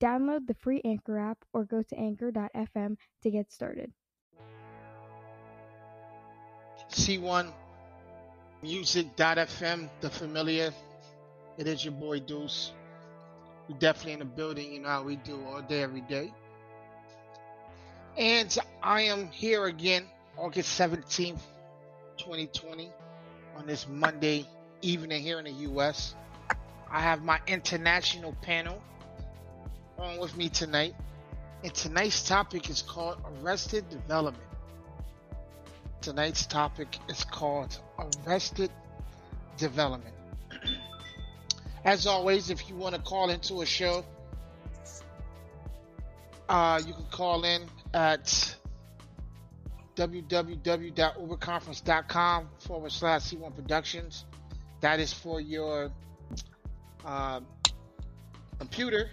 Download the free Anchor app or go to anchor.fm to get started. C1 Music.fm, the familiar. It is your boy Deuce. We're definitely in the building, you know how we do all day, every day. And I am here again, August 17th, 2020, on this Monday evening here in the US. I have my international panel on with me tonight. And tonight's topic is called Arrested Development. Tonight's topic is called Arrested Development. As always, if you want to call into a show, uh, you can call in at www.uberconference.com forward slash C1 Productions. That is for your uh, computer.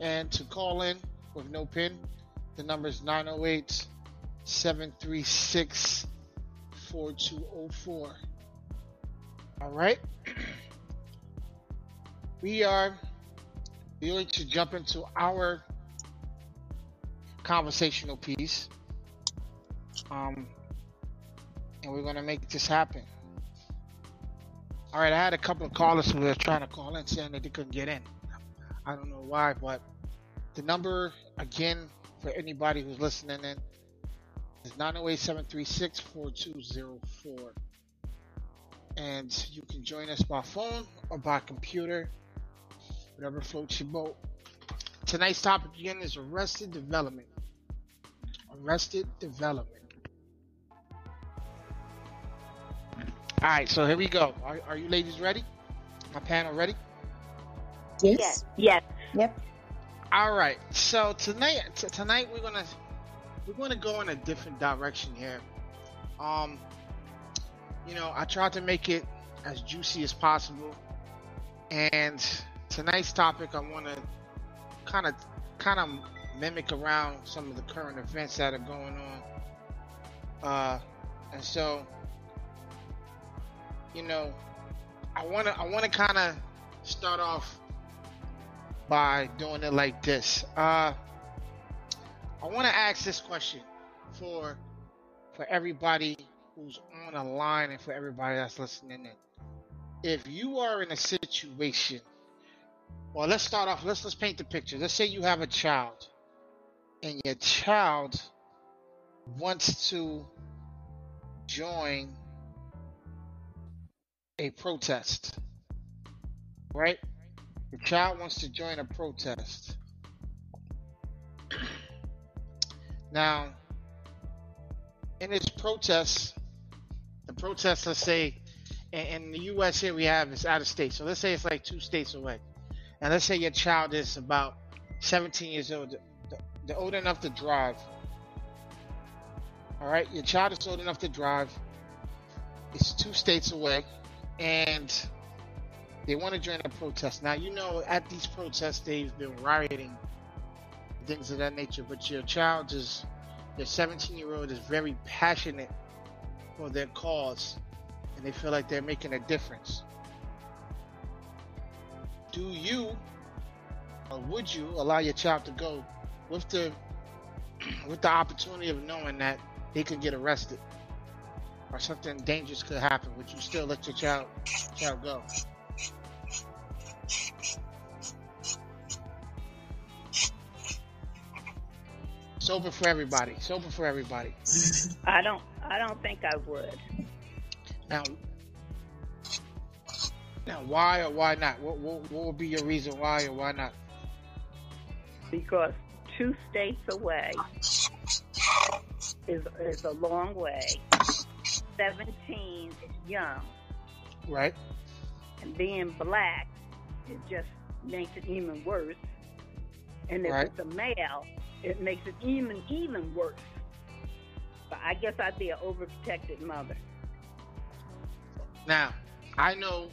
And to call in with no pin, the number is 908 736 4204. All right. We are going to jump into our conversational piece. Um, and we're going to make this happen. All right, I had a couple of callers who were trying to call in saying that they couldn't get in. I don't know why, but the number again for anybody who's listening in is 908-736-4204. And you can join us by phone or by computer, whatever floats your boat. Tonight's topic again is arrested development. Arrested development. All right, so here we go. Are, are you ladies ready? My panel ready? Yes. Yes. Yep. All right. So tonight, t- tonight we're gonna we're gonna go in a different direction here. Um, you know, I tried to make it as juicy as possible, and tonight's topic I want to kind of kind of mimic around some of the current events that are going on. Uh, and so, you know, I wanna I wanna kind of start off by doing it like this. Uh, I want to ask this question for for everybody who's on the line and for everybody that's listening in. If you are in a situation, well, let's start off. Let's let's paint the picture. Let's say you have a child, and your child wants to join a protest, right? The child wants to join a protest. Now, in this protest, the protest, let's say, in, the U.S. here we have is out of state. So let's say it's like two states away, and let's say your child is about 17 years old. They're old enough to drive. All right, your child is old enough to drive. It's two states away, and they want to join a protest. Now, you know, at these protests, they've been rioting, things of that nature. But your child is, your 17 year old is very passionate for their cause, and they feel like they're making a difference. Do you, or would you, allow your child to go with the, with the opportunity of knowing that they could get arrested? or something dangerous could happen, would you still let your child child go? Sober for everybody. Sober for everybody. I don't. I don't think I would. Now, now, why or why not? What, what, what would be your reason why or why not? Because two states away is is a long way. Seventeen is young, Right. and being black, it just makes it even worse. And if Right. it's a male, it makes it even even worse. But I guess I'd be an overprotected mother. Now, I know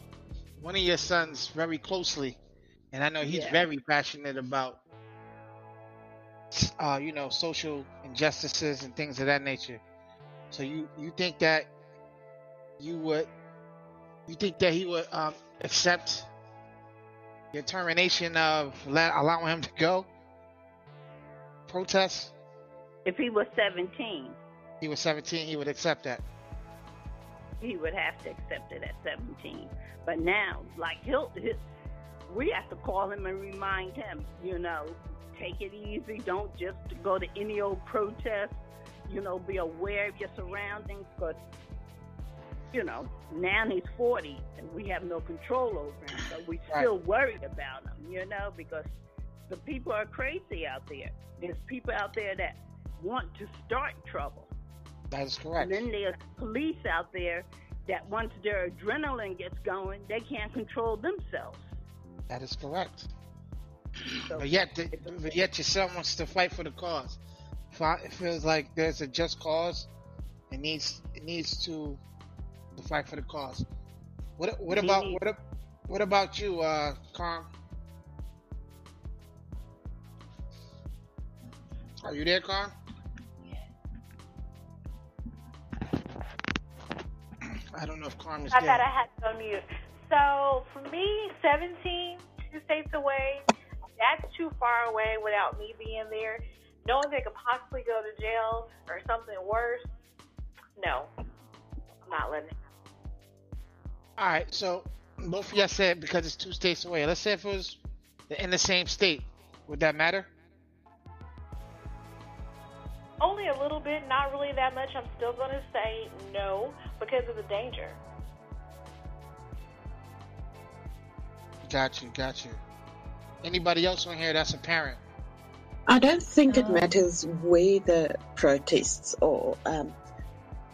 one of your sons very closely, and I know he's Yeah. very passionate about, uh, you know, social injustices and things of that nature. So you you think that you would, you think that he would um, accept your termination of let, allowing him to go protest? If he was 17, He was 17. He would accept that. he would have to accept it at 17. But now, like he'll, he we have to call him and remind him, you know, take it easy. Don't just go to any old protest. You know, be aware of your surroundings. Because, you know, now he's 40 and we have no control over him. but we Right. still worried about him, you know, because the people are crazy out there. There's people out there that want to start trouble. That is correct. And then there's police out there that once their adrenaline gets going, they can't control themselves. That is correct. So But yet, the, but yet, your son wants to fight for the cause. It feels like there's a just cause. It needs it needs to to fight for the cause. What what about what what about you, uh, Carm? Are you there, Carm? Yeah. I don't know if Carm is I there. thought I had to on mute. So for me, 17, two states away, that's too far away without me being there. Knowing they could possibly go to jail or something worse, no, I'm not letting it. All right, so both of y'all said because it's two states away. Let's say if it was in the same state, would that matter? Only a little bit, not really that much. I'm still going to say no because of the danger. Got you, got you. Anybody else on here that's a parent? I don't think it Um, matters where the protests or Um,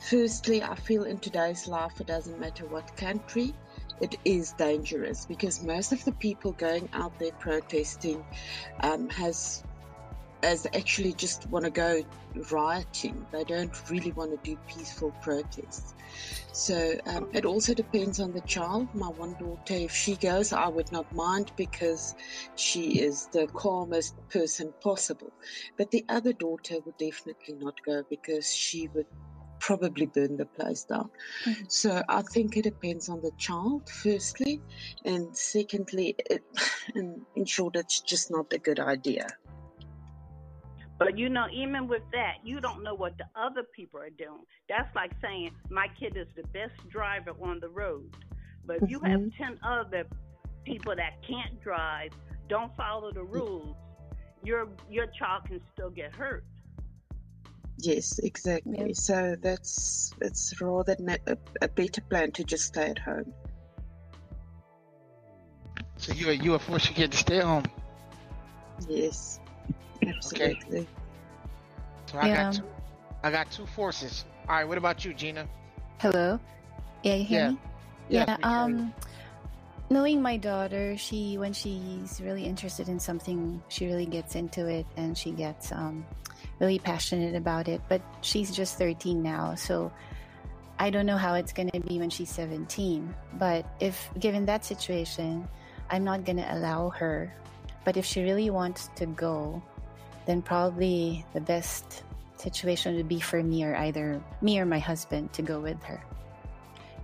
firstly, I feel in today's life it doesn't matter what country, it is dangerous because most of the people going out there protesting um, has as actually just want to go rioting. They don't really want to do peaceful protests. So um, it also depends on the child. My one daughter, if she goes, I would not mind because she is the calmest person possible. But the other daughter would definitely not go because she would probably burn the place down. So I think it depends on the child, firstly, and secondly, it, and in short, it's just not a good idea. But you know, even with that, you don't know what the other people are doing. That's like saying my kid is the best driver on the road. But if you have Mhm. 10 other people that can't drive, don't follow the rules, your your child can still get hurt. Yes, exactly. Yeah. So that's it's rather ne- a, a better plan to just stay at home. So you you would force your kid to stay home. Yes, absolutely. So I Yeah. got two, I got two forces. All right, what about you, Gina? Hello? Yeah, you hear Yeah. me? Yes, yeah, we can hear you. um knowing my daughter, she when she's really interested in something, she really gets into it and she gets um really passionate about it, but she's just 13 now, so I don't know how it's going to be when she's 17, but if given that situation, I'm not going to allow her. But if she really wants to go, then probably the best situation would be for me or either me or my husband to go with her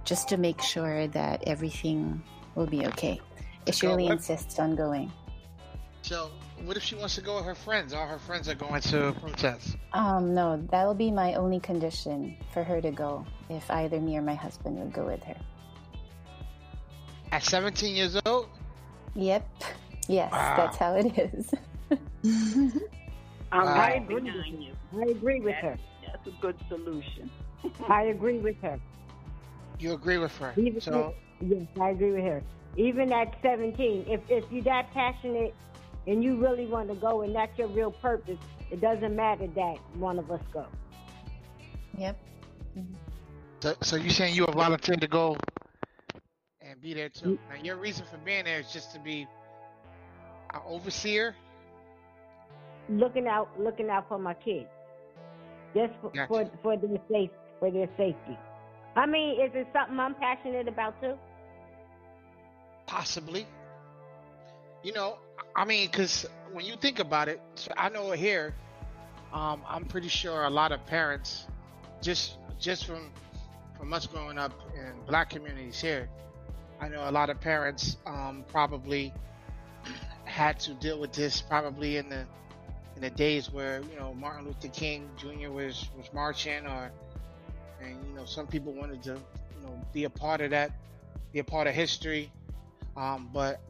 just to make sure that everything will be okay if she really insists on going So, what if she wants to go with her friends? All her friends are going to protest. Um, no, that'll be my only condition for her to go. If either me or my husband would go with her. At 17 years old? Yep. Yes, Wow. that's how it is. I'm Wow. I agree behind you. I agree with That- her. That's a good solution. I agree with her. You agree with her? Even So, yes, I agree with her. Even at 17, if if you're that passionate and you really want to go and that's your real purpose, it doesn't matter that one of us go. Yep. so, so you saying you have volunteered to go and be there too? Now, your reason for being there is just to be an overseer. Looking out, looking out for my kids, just for Gotcha. for, for their safe for their safety. I mean, is it something I'm passionate about too? Possibly. You know, I mean, because when you think about it, I know here, um, I'm pretty sure a lot of parents, just just from from us growing up in black communities here, I know a lot of parents um, probably had to deal with this probably in the in the days where you know Martin Luther King Jr. was was marching, or and you know some people wanted to you know be a part of that, be a part of history. Um, but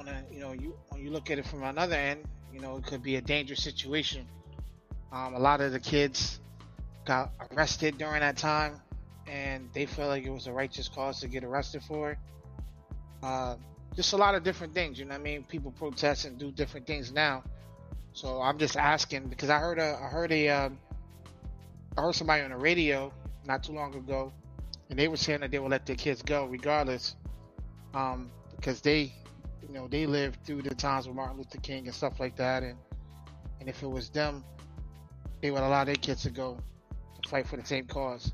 on a, you know, you when you look at it from another end, you know, it could be a dangerous situation. Um, a lot of the kids got arrested during that time, and they feel like it was a righteous cause to get arrested for. Uh, just a lot of different things, you know I mean? People protest and do different things now. So I'm just asking because I heard a, I heard a, um, I heard somebody on the radio not too long ago, and they were saying that they would let their kids go regardless um, because they, you know, they lived through the times with Martin Luther King and stuff like that, and and if it was them, they would allow their kids to go to fight for the same cause,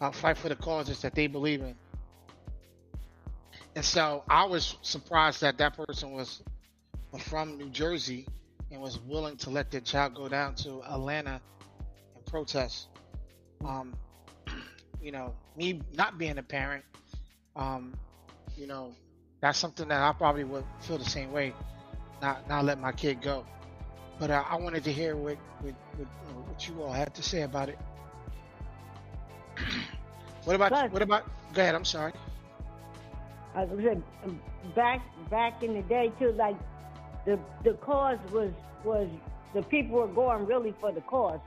uh, fight for the causes that they believe in. And so I was surprised that that person was from New Jersey and was willing to let their child go down to Atlanta and protest. Um, you know, me not being a parent, um, you know, that's something that I probably would feel the same way, not not let my kid go. But uh, I wanted to hear what what, what, what you all had to say about it. what about Plus- what about? Go ahead. I'm sorry. I said back back in the day too, like the the cause was was the people were going really for the cause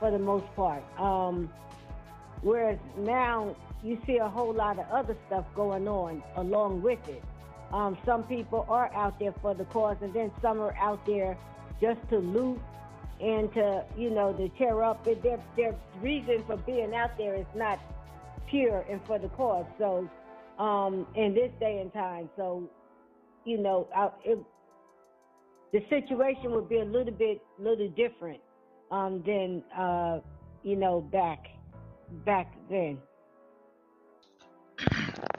for the most part. Um, whereas now you see a whole lot of other stuff going on along with it. Um, some people are out there for the cause, and then some are out there just to loot and to you know to tear up. Their their reason for being out there is not pure and for the cause. So um, in this day and time. So, you know, I, it, the situation would be a little bit, little different um, than, uh, you know, back, back then.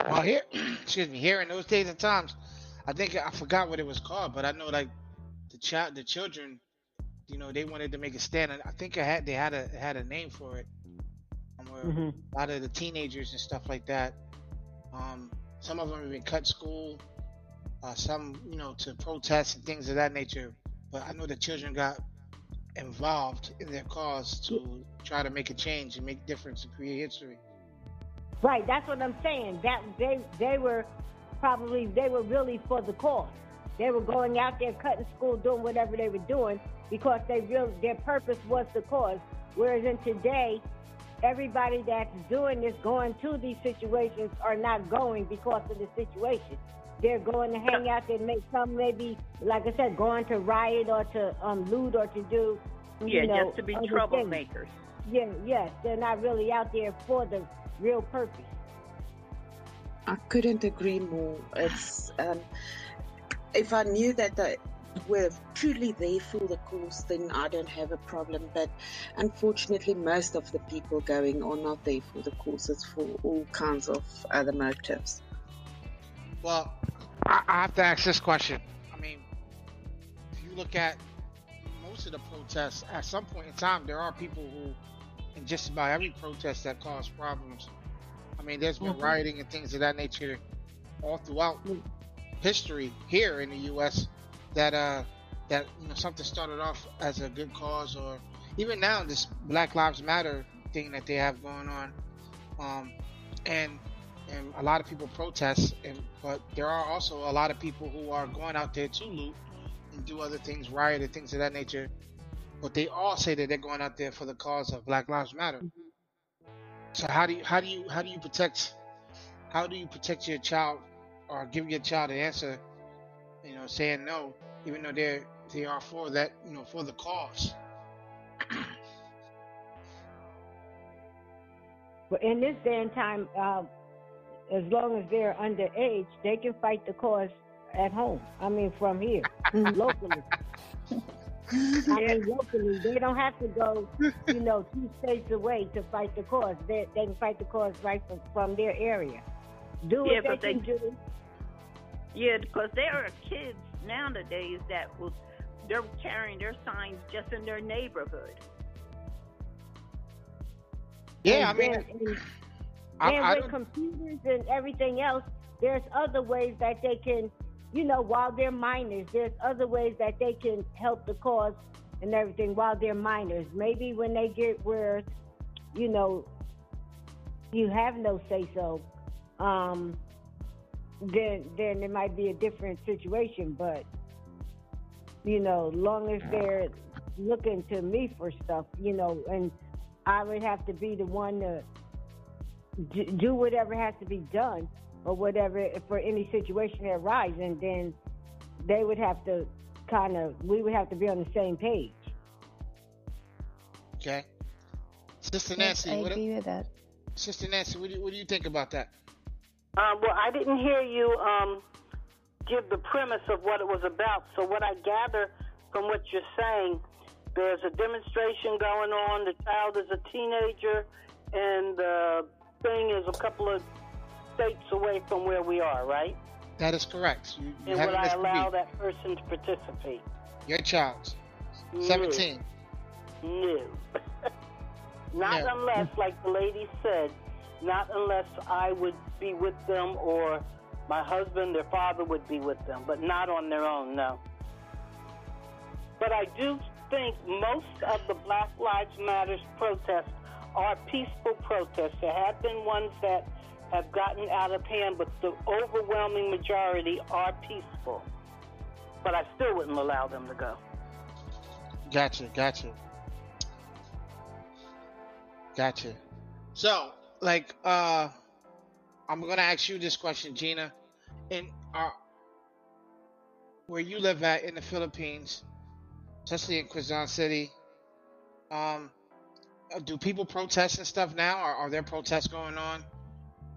Well, here, excuse me, here in those days and times, I think I forgot what it was called, but I know like the child, the children, you know, they wanted to make a stand, and I think I had they had a had a name for it. Um, where Mhm. A lot of the teenagers and stuff like that. Um, some of them even cut school, uh, some you know to protest and things of that nature. But I know the children got involved in their cause to try to make a change and make difference and create history. Right, that's what I'm saying. That they they were probably they were really for the cause. They were going out there cutting school, doing whatever they were doing because they real their purpose was the cause. Whereas in today, everybody that's doing this, going to these situations, are not going because of the situation. They're going to hang out there, make some maybe, like I said, going to riot or to um, loot or to do, Yeah, know, just to be other things. troublemakers. Yeah, yes, they're not really out there for the real purpose. I couldn't agree more. It's um, if I knew that they were truly there for the cause, then I don't have a problem. But unfortunately, most of the people going are not there for the cause. It's for all kinds of other motives. Well, I, I have to ask this question. I mean, if you look at most of the protests, at some point in time, there are people who, just about every protest that caused problems. I mean, there's been Mhm. rioting and things of that nature all throughout history here in the U.S. that uh that you know something started off as a good cause, or even now this Black Lives Matter thing that they have going on, um, and and a lot of people protest, and but there are also a lot of people who are going out there to loot and do other things, riot and things of that nature. But they all say that they're going out there for the cause of Black Lives Matter. So how do you how do you how do you protect how do you protect your child or give your child an answer, you know, saying no, even though they're they are for that, you know, for the cause. But in this day and time, uh, as long as they're underage, they can fight the cause at home. I mean, from here, locally. I mean, locally, they don't have to go, you know, two states away to fight the cause. They, they can fight the cause right from, from their area. Do Yeah, what they they- can do. Yeah, because there are kids nowadays that will they're carrying their signs just in their neighborhood. Yeah, I And mean, then- and, I- and I with don't- computers and everything else, there's other ways that they can, you know, while they're minors, there's other ways that they can help the cause and everything while they're minors. Maybe when they get where, you know, you have no say so, um, then then it might be a different situation. But you know, long as they're looking to me for stuff, you know, and I would have to be the one to do whatever has to be done or whatever for any situation that arises, and then they would have to kind of we would have to be on the same page. Okay. Sister Yes, Nancy, I what agree with that. Sister Nancy, what do you, what do you think about that? Uh, well, I didn't hear you um, give the premise of what it was about. So, what I gather from what you're saying, there's a demonstration going on. The child is a teenager, and the thing is a couple of states away from where we are, right? That is correct. You, you And would I allow that person to participate? Your child, No. 17. No. not No. unless, like the lady said, not unless I would be with them or my husband, their father would be with them, but not on their own, no. But I do think most of the Black Lives Matters protests are peaceful protests. There have been ones that have gotten out of hand, but the overwhelming majority are peaceful. But I still wouldn't allow them to go. Gotcha, gotcha. Gotcha. So, like, uh, I'm gonna ask you this question, Gina. In uh, where you live at in the Philippines, especially in Quezon City, um, do people protest and stuff now? Are there protests going on?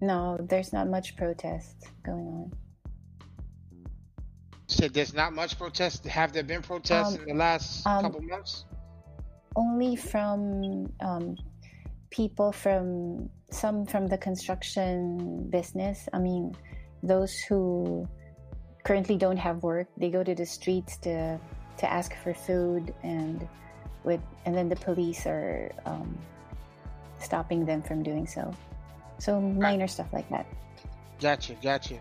No, there's not much protest going on. said there's not much protest. Have there been protests Um, in the last um, couple months? Only from um, people from some from the construction business. I mean, those who currently don't have work, they go to the streets to to ask for food, and with and then the police are um, stopping them from doing so. So minor stuff like that. Gotcha, gotcha.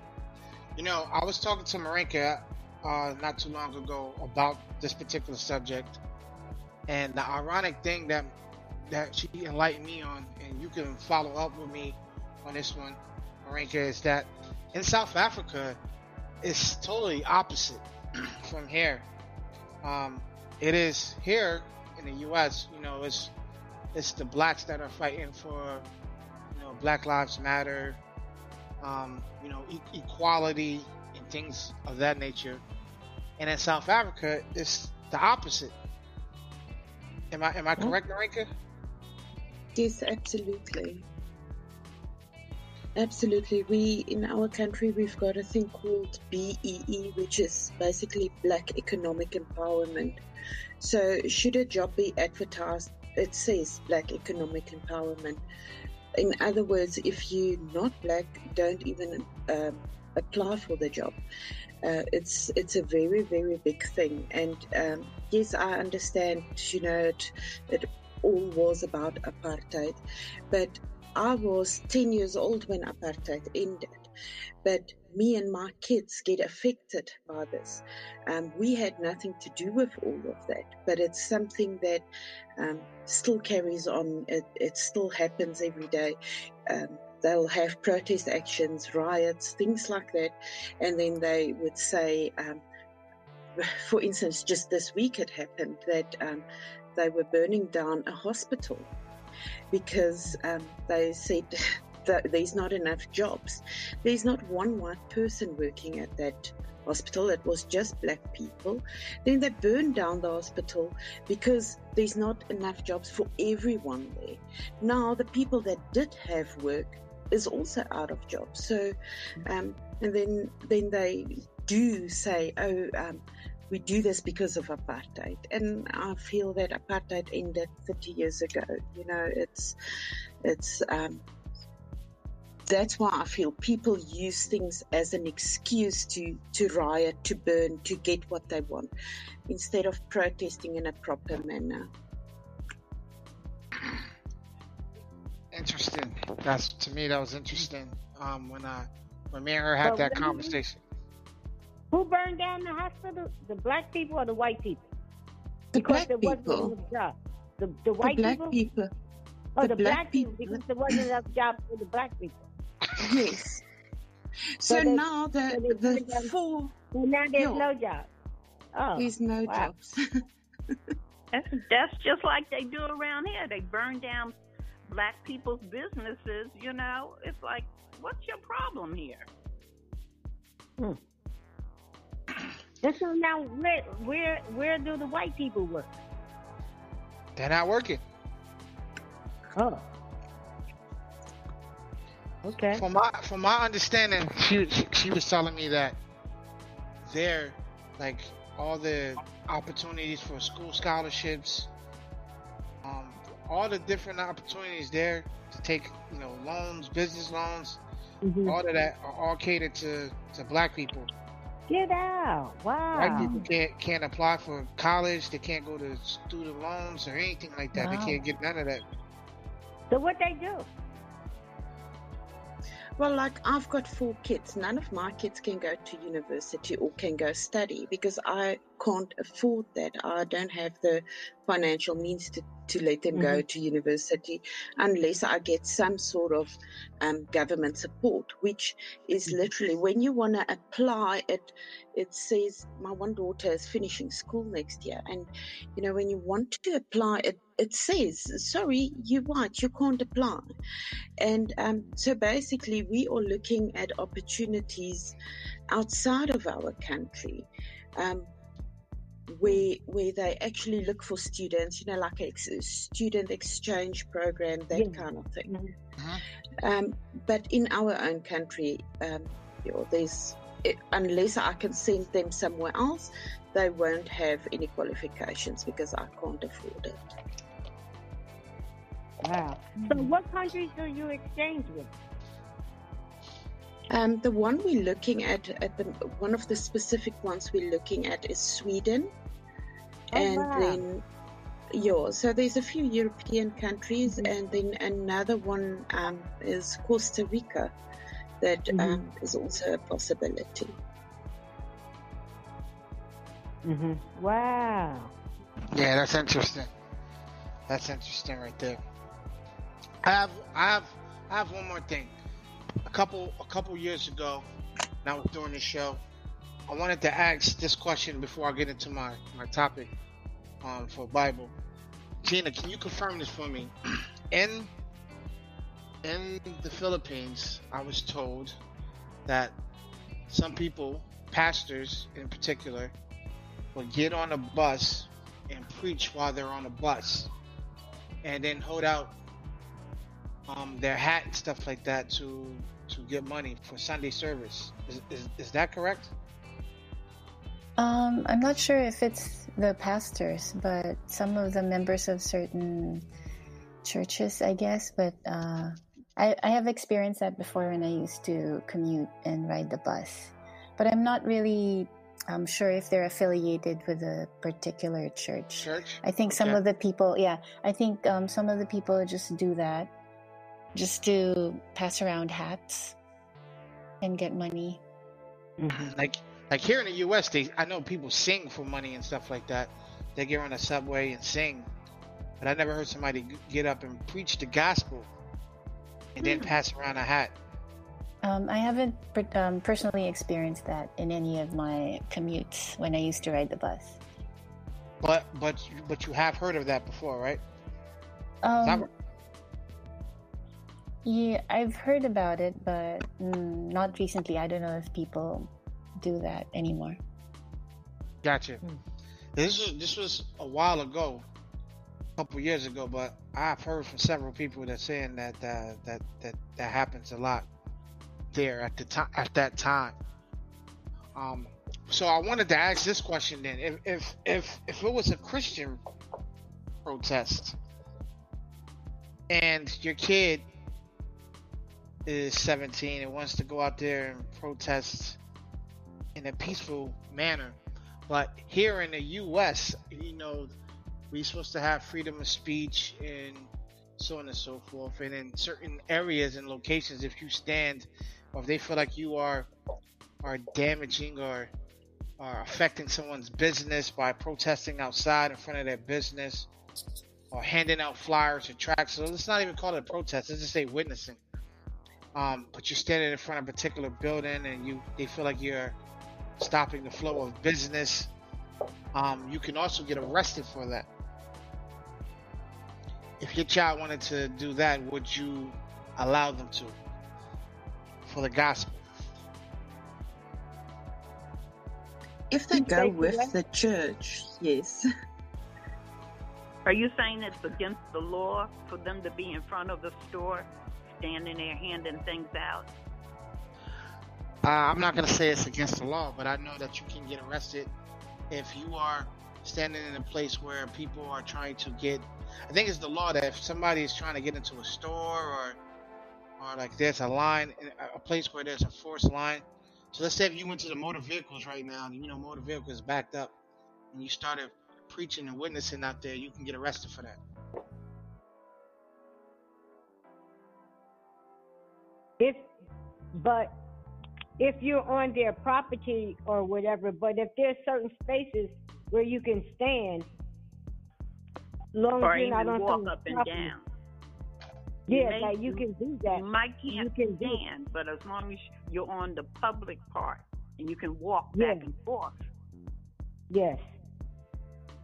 You know, I was talking to Marinka uh, not too long ago about this particular subject, and the ironic thing that that she enlightened me on, and you can follow up with me on this one, Marinka, is that in South Africa, it's totally opposite from here. Um, it is here in the U.S. You know, it's it's the blacks that are fighting for, know, Black Lives Matter, um, you know, e- equality and things of that nature. And in South Africa, it's the opposite. Am I am I correct, Marinka? Yes, absolutely. Absolutely. We, in our country, we've got a thing called BEE, which is basically Black Economic Empowerment. So, should a job be advertised, it says Black Economic Empowerment. In other words, if you're not black, don't even um, apply for the job. Uh, it's it's a very very big thing, and um, yes, I understand. You know, it, it all was about apartheid, but I was 10 years old when apartheid ended, but me and my kids get affected by this. Um, we had nothing to do with all of that, but it's something that um, still carries on. It, it, still happens every day. Um, they'll have protest actions, riots, things like that, and then they would say, um, for instance, just this week it happened that um, they were burning down a hospital because um, they said there's not enough jobs. There's not one white person working at that hospital, it was just black people. Then they burned down the hospital because there's not enough jobs for everyone there. Now, the people that did have work is also out of jobs. So, um, and then then they do say, oh, um, we do this because of apartheid. And I feel that apartheid ended 30 years ago. You know, it's, it's, um, that's why I feel people use things as an excuse to, to riot, to burn, to get what they want, instead of protesting in a proper manner. Interesting. That's to me that was interesting. Um, when I when me and her had But that when you- conversation. Who burned down the hospital? The black people or the white people? The because black there wasn't people. enough jobs. The, the white black people? people. Oh, The the, black black, people, because there wasn't enough jobs for the black people. Yes. So they- now the, so they the four. Now there's Yeah. no jobs. Oh, There's no wow. jobs. That's, that's just like they do around here. They burn down black people's businesses, you know? It's like, what's your problem here? Hmm. And so now, where, where, where do the white people work? They're not working. Oh. Okay. From my from my understanding, she she, was telling me that there, like all the opportunities for school scholarships, um, all the different opportunities there to take you know loans, business loans, Mhm. all of that are all catered to to black people. Get out. Wow. White people can't can't apply for college. They can't go to student loans or anything like that. Wow. They can't get none of that. So what they do? Well, like I've got four kids. None of my kids can go to university or can go study because I can't afford that. I don't have the financial means to, to let them go Mhm. to university unless I get some sort of um, government support, which is literally when you want to apply it, it says my one daughter is finishing school next year. And, you know, when you want to apply it, it says, sorry, you're white, you can't apply. And um, so basically, we are looking at opportunities outside of our country. Um, where where they actually look for students, you know, like a ex- student exchange program, that kind of thing. Um, but in our own country, um, you know, there's it, unless I can send them somewhere else, they won't have any qualifications because I can't afford it. Wow. So what countries do you exchange with? Um, the one we're looking at, at the one of the specific ones we're looking at is Sweden, Oh, and wow. then yeah. So there's a few European countries, and then another one um, is Costa Rica, that um, is also a possibility. Mm-hmm. Wow. Yeah, that's interesting. That's interesting right there. I have I have I have one more thing. A couple a couple years ago, now was doing this show, I wanted to ask this question before I get into my, my topic um, for Bible. Gina, can you confirm this for me? In in the Philippines, I was told that some people, pastors in particular, will get on a bus and preach while they're on a bus, and then hold out um, their hat and stuff like that to to get money for Sunday service. Is, is, is that correct? Um, I'm not sure if it's the pastors, but some of the members of certain churches, I guess. But uh, I, I have experienced that before when I used to commute and ride the bus. But I'm not really um, sure if they're affiliated with a particular church. Church? I think some Okay. of the people, yeah, I think um, some of the people just do that just to pass around hats and get money. Like like here in the U.S., they I know people sing for money and stuff like that. They get on the subway and sing, but I never heard somebody get up and preach the gospel and then pass around a hat. Um, I haven't per- um, personally experienced that in any of my commutes when I used to ride the bus. But but but you have heard of that before, right? Um, yeah, I've heard about it, but mm, not recently. I don't know if people do that anymore. Gotcha. This was this was a while ago, a couple years ago, but I've heard from several people that saying that uh, that that that happens a lot there at the time at that time. Um, so I wanted to ask this question then: if if if if it was a Christian protest and your kid is 17 and wants to go out there and protest in a peaceful manner. But here in the U.S., you know, we're supposed to have freedom of speech and so on and so forth. And in certain areas and locations, if you stand or if they feel like you are are damaging or are affecting someone's business by protesting outside in front of their business or handing out flyers or tracts, so let's not even call it a protest. Let's just say witnessing. Um, but you're standing in front of a particular building and you they feel like you're stopping the flow of business. Um, you can also get arrested for that. If your child wanted to do that, would you allow them to for the gospel? If they go with the church, yes. Are you saying it's against the law for them to be in front of the store, standing there handing things out? Uh, I'm not going to say it's against the law, but I know that you can get arrested if you are standing in a place where people are trying to get. I think it's the law that if somebody is trying to get into a store or or like there's a line, a place where there's a forced line. So let's say if you went to the motor vehicles right now, and you know motor vehicles backed up, and you started preaching and witnessing out there, you can get arrested for that. If, but if you're on their property or whatever, but if there's certain spaces where you can stand, long or as you're not on walk up and property. down? Yeah, may- like you can do that. You might You can't you can stand, but as long as you're on the public part and you can walk Yeah. back and forth. Yes.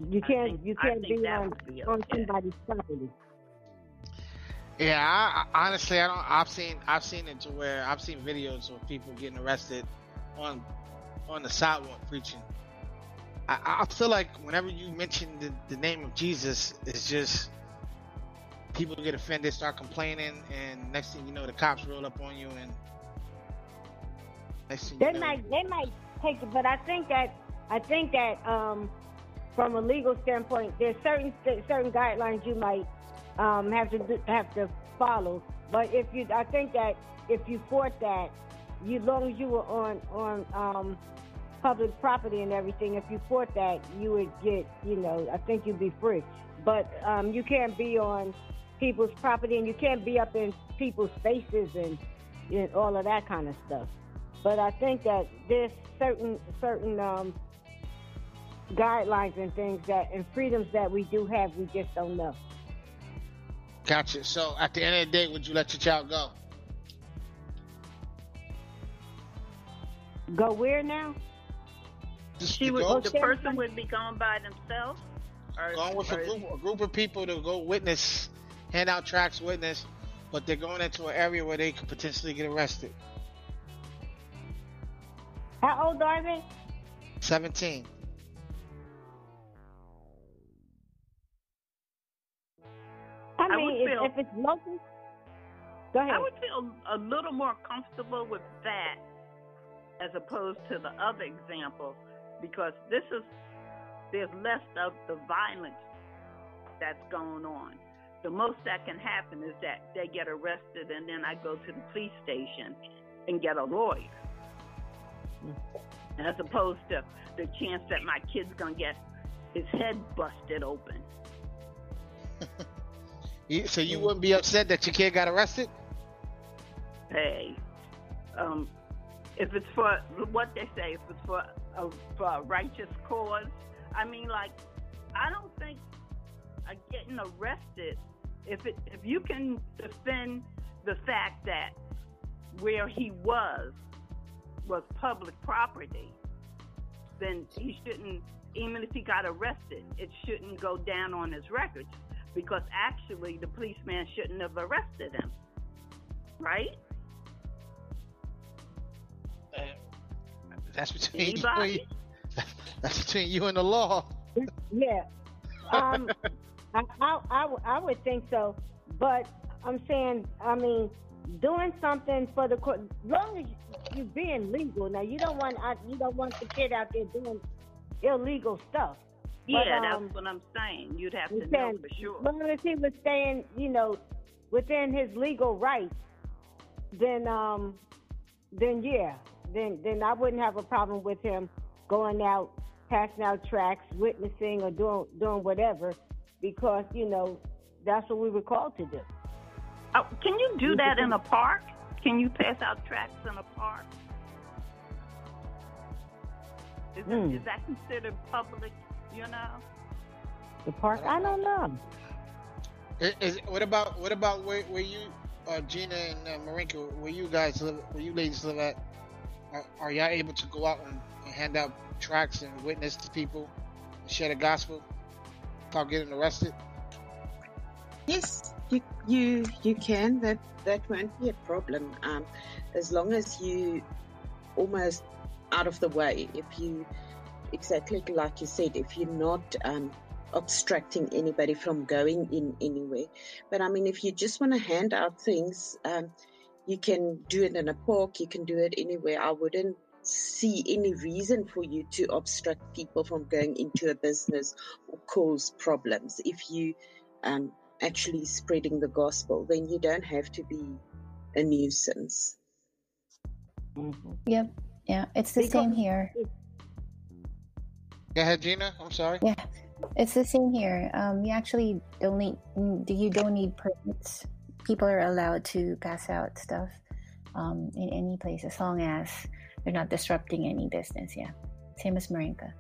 You can't. think- you can't be on be on somebody's property. Yeah, I, I, honestly, I don't. I've seen, I've seen it to where I've seen videos of people getting arrested on on the sidewalk preaching. I, I feel like whenever you mention the, the name of Jesus, it's just people get offended, start complaining, and next thing you know, the cops roll up on you, and next thing They know, might. They might take it, but I think that. I think that um, from a legal standpoint, there's certain certain guidelines you might um, have to do, have to follow. But if you, I think that if you fought that, you as long as you were on on um, public property and everything, if you fought that, you would get, you know, I think you'd be free. But um, you can't be on people's property, and you can't be up in people's faces and, and all of that kind of stuff. But I think that there's certain certain um, guidelines and things that and freedoms that we do have, we just don't know. Gotcha. So at the end of the day, would you let your child go? Go where now? She would, go- the person would be going by themselves? Or, Going with or a group, a group of people to go witness, hand out tracks, witness, but they're going into an area where they could potentially get arrested. How old are they? 17. If, it's local, go ahead. I would feel a little more comfortable with that as opposed to the other example because this is there's less of the violence that's going on. The most that can happen is that they get arrested and then I go to the police station and get a lawyer. Hmm. As opposed to the chance that my kid's gonna get his head busted open. You- So you wouldn't be upset that your kid got arrested? Hey, um, if it's for what they say, if it's for a, for a righteous cause, I mean, like, I don't think uh, getting arrested. If it if you can defend the fact that where he was was public property, then he shouldn't. Even if he got arrested, it shouldn't go down on his records because actually the policeman shouldn't have arrested him, right? That's between you Anybody? and, that's between you and the law. Yeah. Um, I, I, I, w- I would think so, but I'm saying, I mean, doing something for the court, long as you're being legal. Now, you don't want, you don't want the kid out there doing illegal stuff. But, Yeah, um, that's what I'm saying. You'd have to know for sure. As long as he was staying, you know, within his legal rights, then um, then yeah, then then I wouldn't have a problem with him going out, passing out tracks, witnessing, or doing doing whatever, because you know that's what we were called to do. Oh, can you do that in a park? Can you pass out tracks in a park? Is, it- is that considered public? You know? The park, I don't know. Is, is- what about what about where, where you, uh, Gina and uh, Marinka, where you guys live, where you ladies live at? Are, are y'all able to go out and, and hand out tracts and witness to people, and share the gospel without getting arrested? Yes, you you you can. That that won't be a problem. Um, as long as you almost out of the way. If you exactly like you said, if you're not um, obstructing anybody from going in anywhere. But I mean, if you just want to hand out things, um, you can do it in a park. You can do it anywhere. I wouldn't see any reason for you to obstruct people from going into a business or cause problems. If you um, actually spreading the gospel, then you don't have to be a nuisance. Yep. Yeah, it's the same here. Go ahead, Gina. I'm sorry. Yeah, it's the same here. Um, you actually don't need you don't need permits. People are allowed to pass out stuff um, in any place as long as they're not disrupting any business. Yeah, same as Marinka.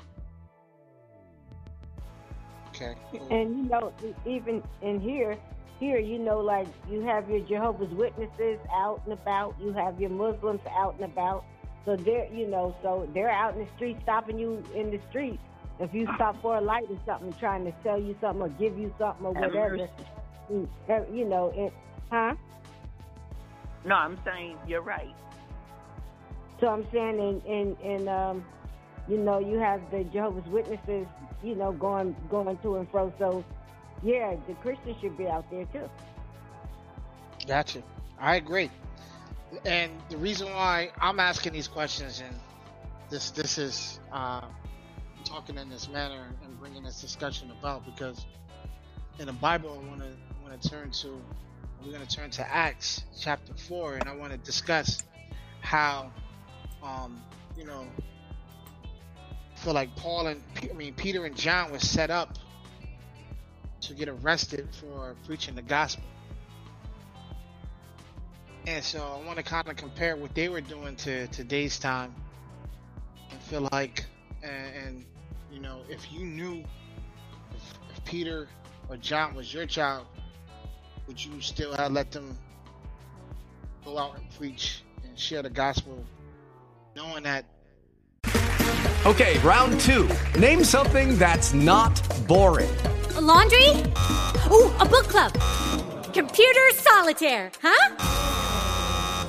Okay. And you know, even in here, here you know, like you have your Jehovah's Witnesses out and about. You have your Muslims out and about. So they're, you know, so they're out in the street stopping you in the street. If you stop for a light or something, trying to sell you something or give you something or whatever, you uh, you know, it, huh? No, I'm saying you're right. So I'm saying, and and and um, you know, you have the Jehovah's Witnesses, you know, going going to and fro. So yeah, the Christians should be out there too. Gotcha. I agree. And the reason why I'm asking these questions and this this is uh, talking in this manner and bringing this discussion about because in the Bible I want to want to turn to we're going to turn to Acts chapter four and I want to discuss how um, you know feel like Paul and I mean Peter and John were set up to get arrested for preaching the gospel. And so I want to kind of compare what they were doing to today's time and feel like, and, and you know, if you knew if, if Peter or John was your child, would you still have let them go out and preach and share the gospel, knowing that Okay, round two. Name something that's not boring. A laundry? Ooh, a book club. Computer solitaire, huh?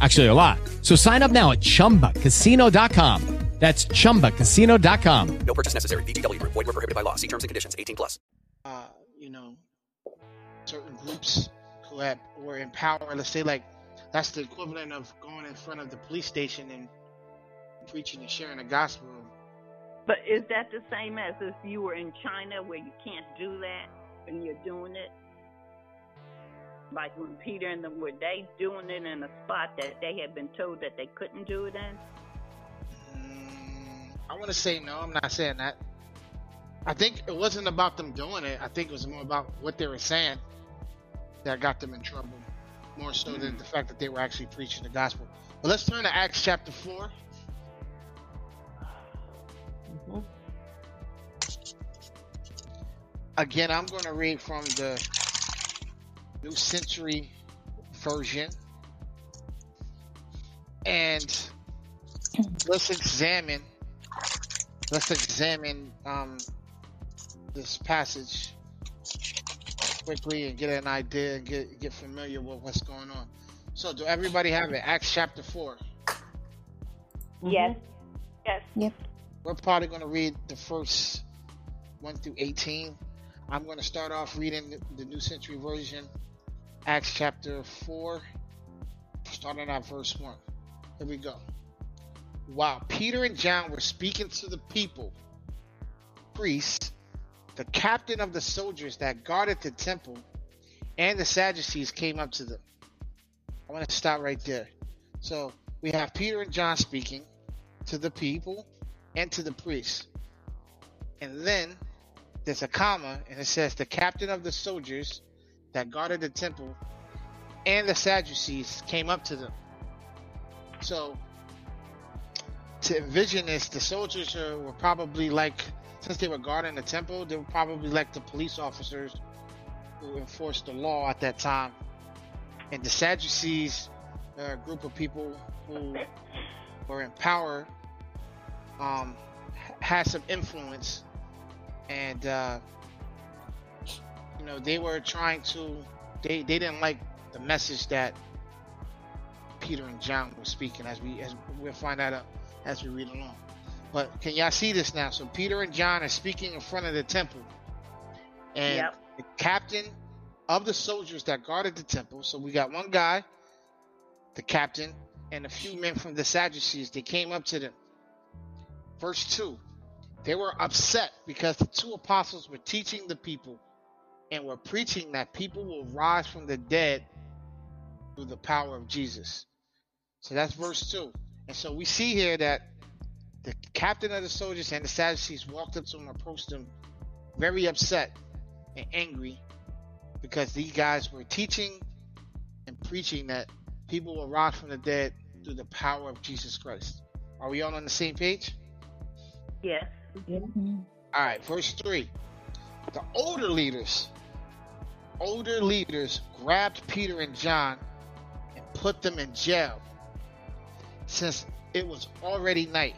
Actually, a lot. So sign up now at chumbacasino.com. That's chumbacasino.com. No purchase necessary. VGW Group. Void were prohibited by law. See terms and conditions. 18 plus. uh, you know, certain groups who had were in power. Let's say like that's the equivalent of going in front of the police station and preaching and sharing the gospel. But is that the same as if you were in China where you can't do that and you're doing it? Like when Peter and them were they doing it in a spot that they had been told that they couldn't do it in? Mm, I want to say no. I'm not saying that. I think it wasn't about them doing it. I think it was more about what they were saying that got them in trouble, more so than the fact that they were actually preaching the gospel. But let's turn to Acts chapter 4. Mm-hmm. Again, I'm going to read from the New Century Version. And let's examine let's examine um, this passage quickly and get an idea and get get familiar with what's going on. So, do everybody have it? Acts chapter four. Yes. Yes. Yep. We're probably going to read the first one through eighteen. I'm going to start off reading the, the New Century Version, Acts chapter four, starting at verse one. Here we go. While Peter and John were speaking to the people, priests, the captain of the soldiers that guarded the temple, and the Sadducees came up to them. I want to stop right there. So we have Peter and John speaking to the people and to the priests. And then there's a comma, and it says, The captain of the soldiers that guarded the temple and the Sadducees came up to them. So to envision this, the soldiers were probably like, since they were guarding the temple, they were probably like the police officers who enforced the law at that time. And the Sadducees a group of people who were in power, um, had some influence, and uh, you know they were trying to. They they didn't like the message that Peter and John were speaking, as we as we'll find out as we read along. But can y'all see this now? So Peter and John are speaking in front of the temple, and Yep. the captain of the soldiers that guarded the temple. So we got one guy, the captain, and a few men from the Sadducees. They came up to them. Verse two, they were upset because the two apostles were teaching the people and were preaching that people will rise from the dead through the power of Jesus. So that's verse 2. And so we see here that the captain of the soldiers and the Sadducees walked up to him and approached him very upset and angry because these guys were teaching and preaching that people will rise from the dead through the power of Jesus Christ. Are we all on the same page? Yes. All right, verse 3. The older leaders, older leaders grabbed Peter and John and put them in jail. Since it was already night,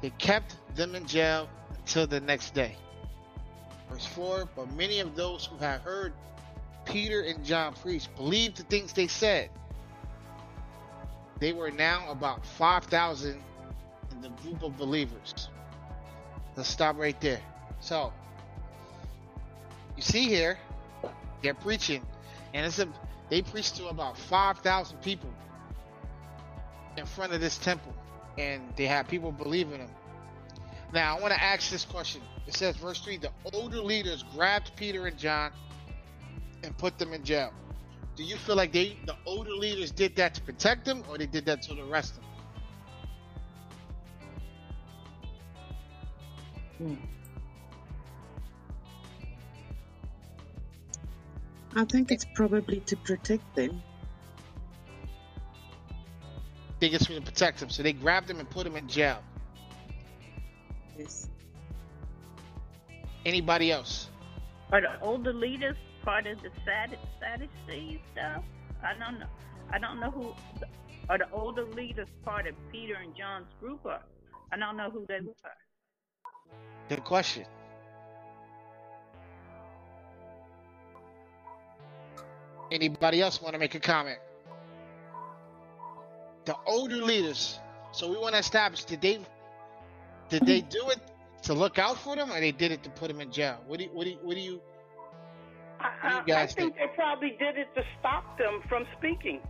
they kept them in jail until the next day. Verse 4 But many of those who had heard Peter and John preach believed the things they said. They were now about 5,000 in the group of believers. Let's stop right there. So, you see here, they're preaching, and it's a they preach to about five thousand people. in front of this temple, and they had people believing them. Now, I want to ask this question. It says, verse 3 the older leaders grabbed Peter and John and put them in jail. Do you feel like they, the older leaders, did that to protect them, or they did that to arrest them? Hmm. I think it's probably to protect them. They just want to protect them, so they grabbed him and put him in jail. Yes. Anybody else? Are the older leaders part of the Saddu- Sadducees stuff? I don't know. I don't know who. Are the older leaders part of Peter and John's group? Or I don't know who they were. Good question. Anybody else want to make a comment? The older leaders. So we want to establish did they did they do it to look out for them, or they did it to put them in jail? What do you what do you, what do you I, What do you I- I guys think they probably did it to stop them from speaking.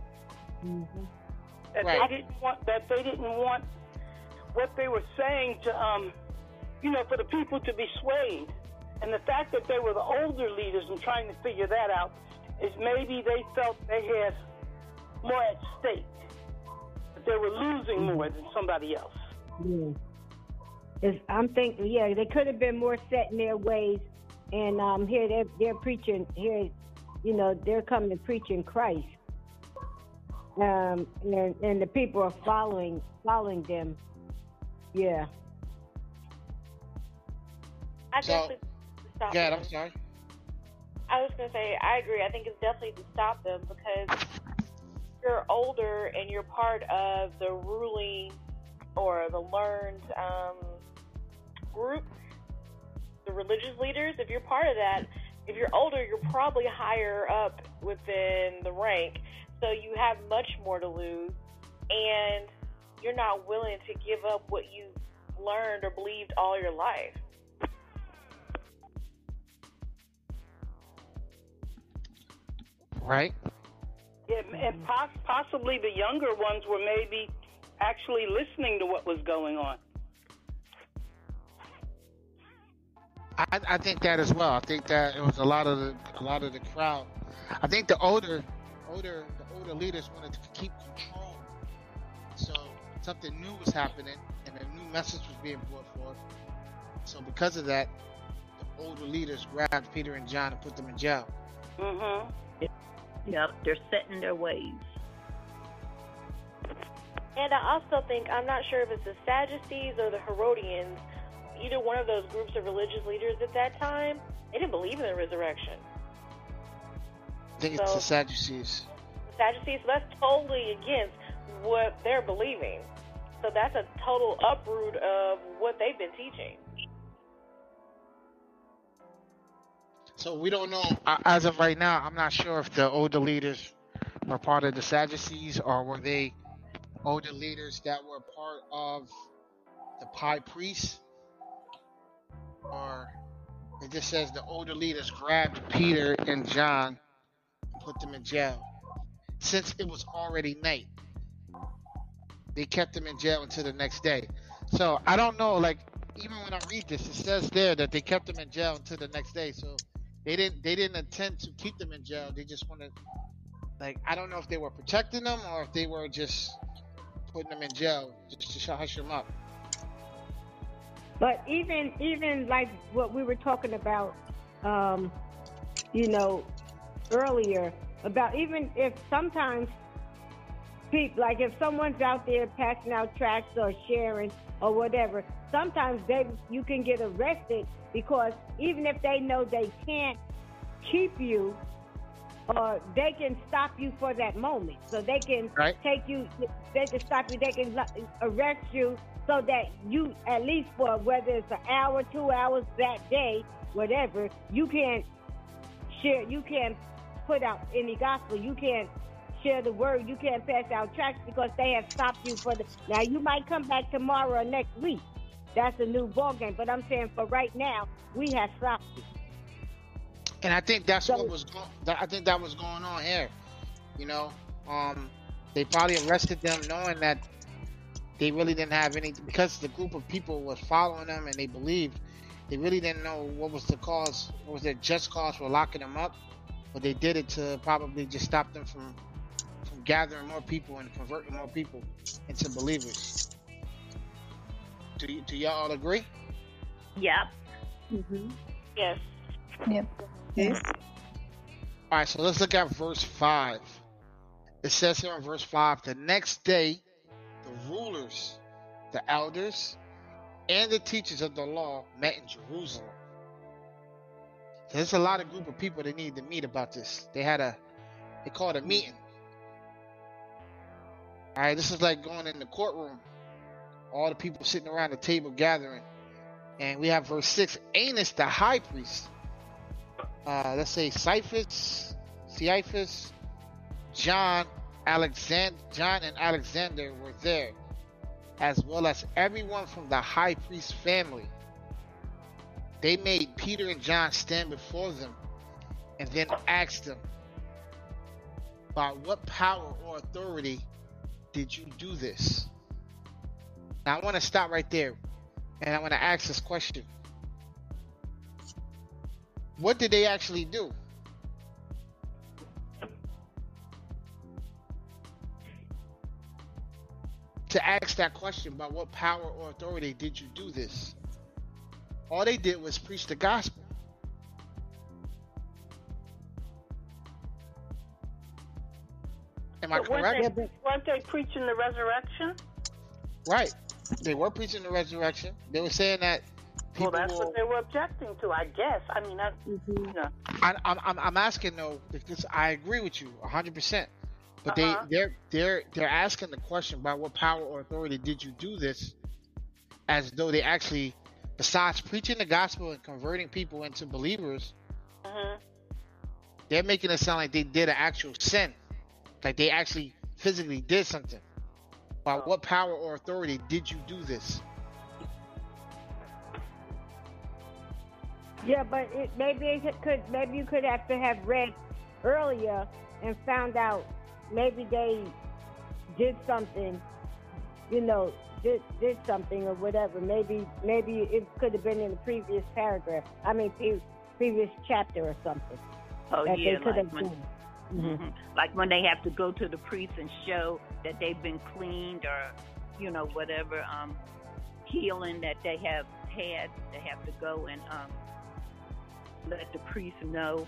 That Right. they didn't want that they didn't want what they were saying to um you know for the people to be swayed. And the fact that they were the older leaders and trying to figure that out is maybe they felt they had more at stake. That they were losing more than somebody else. Yeah. It's, I'm thinking, yeah, they could have been more set in their ways, and um, here they're they're preaching here, you know, they're coming to preaching Christ, um, and and the people are following following them. Yeah. I So- definitely stop Yeah. I'm sorry. I was gonna say I agree. I think it's definitely to stop them because you're older and you're part of the ruling or the learned um, group, the religious leaders. If you're part of that, if you're older, you're probably higher up within the rank, so you have much more to lose, and you're not willing to give up what you learned or believed all your life. Right? Yeah, and pos- possibly the younger ones were maybe actually listening to what was going on. I, I think that as well. I think that it was a lot of the a lot of the crowd. I think the older older the older leaders wanted to keep control. So something new was happening and a new message was being brought forth. So because of that, the older leaders grabbed Peter and John and put them in jail. Mm-hmm. Yep, they're set in their ways. And I also think I'm not sure if it's the Sadducees or the Herodians, either one of those groups of religious leaders at that time, they didn't believe in the resurrection. I think it's the Sadducees. The Sadducees, so that's totally against what they're believing. So that's a total uproot of what they've been teaching. So we don't know uh, as of right now. I'm not sure if the older leaders were part of the Sadducees or were they older leaders that were part of the high priests, or it just says the older leaders grabbed Peter and John and put them in jail. Since it was already night, they kept them in jail until the next day. So I don't know. Like even when I read this, it says there that they kept them in jail until the next day. So they didn't they didn't intend to keep them in jail. They just wanted like I don't know if they were protecting them or if they were just putting them in jail just to hush them up. But even even like what we were talking about, um, you know, earlier about even if sometimes people like if someone's out there passing out tracts or sharing or whatever, sometimes they you can get arrested because even if they know they can't keep you, or they can stop you for that moment. So they can Right. take you, they can stop you, they can arrest you so that you, at least for whether it's an hour, two hours that day, whatever, you can't share, you can't put out any gospel, you can't share the word, you can't pass out tracts because they have stopped you for the. Now you might come back tomorrow or next week. That's a new ball game. But I'm saying for right now, we have stopped you. And I think that's what was going. I think that was going on here. You know, um, they probably arrested them knowing that they really didn't have any because the group of people was following them and they believed. They really didn't know what was the cause, what was their just cause for locking them up, but they did it to probably just stop them from gathering more people and converting more people into believers. Do you, do y'all all agree? Yep. Mm-hmm. Yes. Yep. Yes. All right, so let's look at verse 5. It says here in verse 5 the next day, the rulers, the elders, and the teachers of the law met in Jerusalem. So there's a lot of group of people that need to meet about this. They had a, they called a meeting. All right, this is like going in the courtroom. All the people sitting around the table gathering. And we have verse 6 Annas, the high priest, uh, let's say Cephas, Cephas, John, Alexander, John and Alexander were there, as well as everyone from the high priest family. They made Peter and John stand before them and then asked them, By what power or authority did you do this? Now I want to stop right there and I want to ask this question. What did they actually do? To ask that question by what power or authority did you do this? All they did was preach the gospel. Am I But weren't correct? they, weren't they preaching the resurrection? Right. They were preaching the resurrection. They were saying that Well, that's will, what they were objecting to, I guess. I mean, that, Mm-hmm. you know. I, I'm, I'm, I'm asking though because I agree with you 100. percent But Uh-huh. they they're they're they're asking the question by what power or authority did you do this, as though they actually, besides preaching the gospel and converting people into believers, Mhm. they're making it sound like they did an actual sin, like they actually physically did something. By what power or authority did you do this? Yeah, but it, maybe it could. Maybe you could have to have read earlier and found out. Maybe they did something. You know, did did something or whatever. Maybe maybe it could have been in the previous paragraph. I mean, pre- previous chapter or something. Oh that yeah, they could like have when, done. Mhm. like when they have to go to the priest and show that they've been cleaned or, you know, whatever um, healing that they have had, they have to go and um, let the priest know.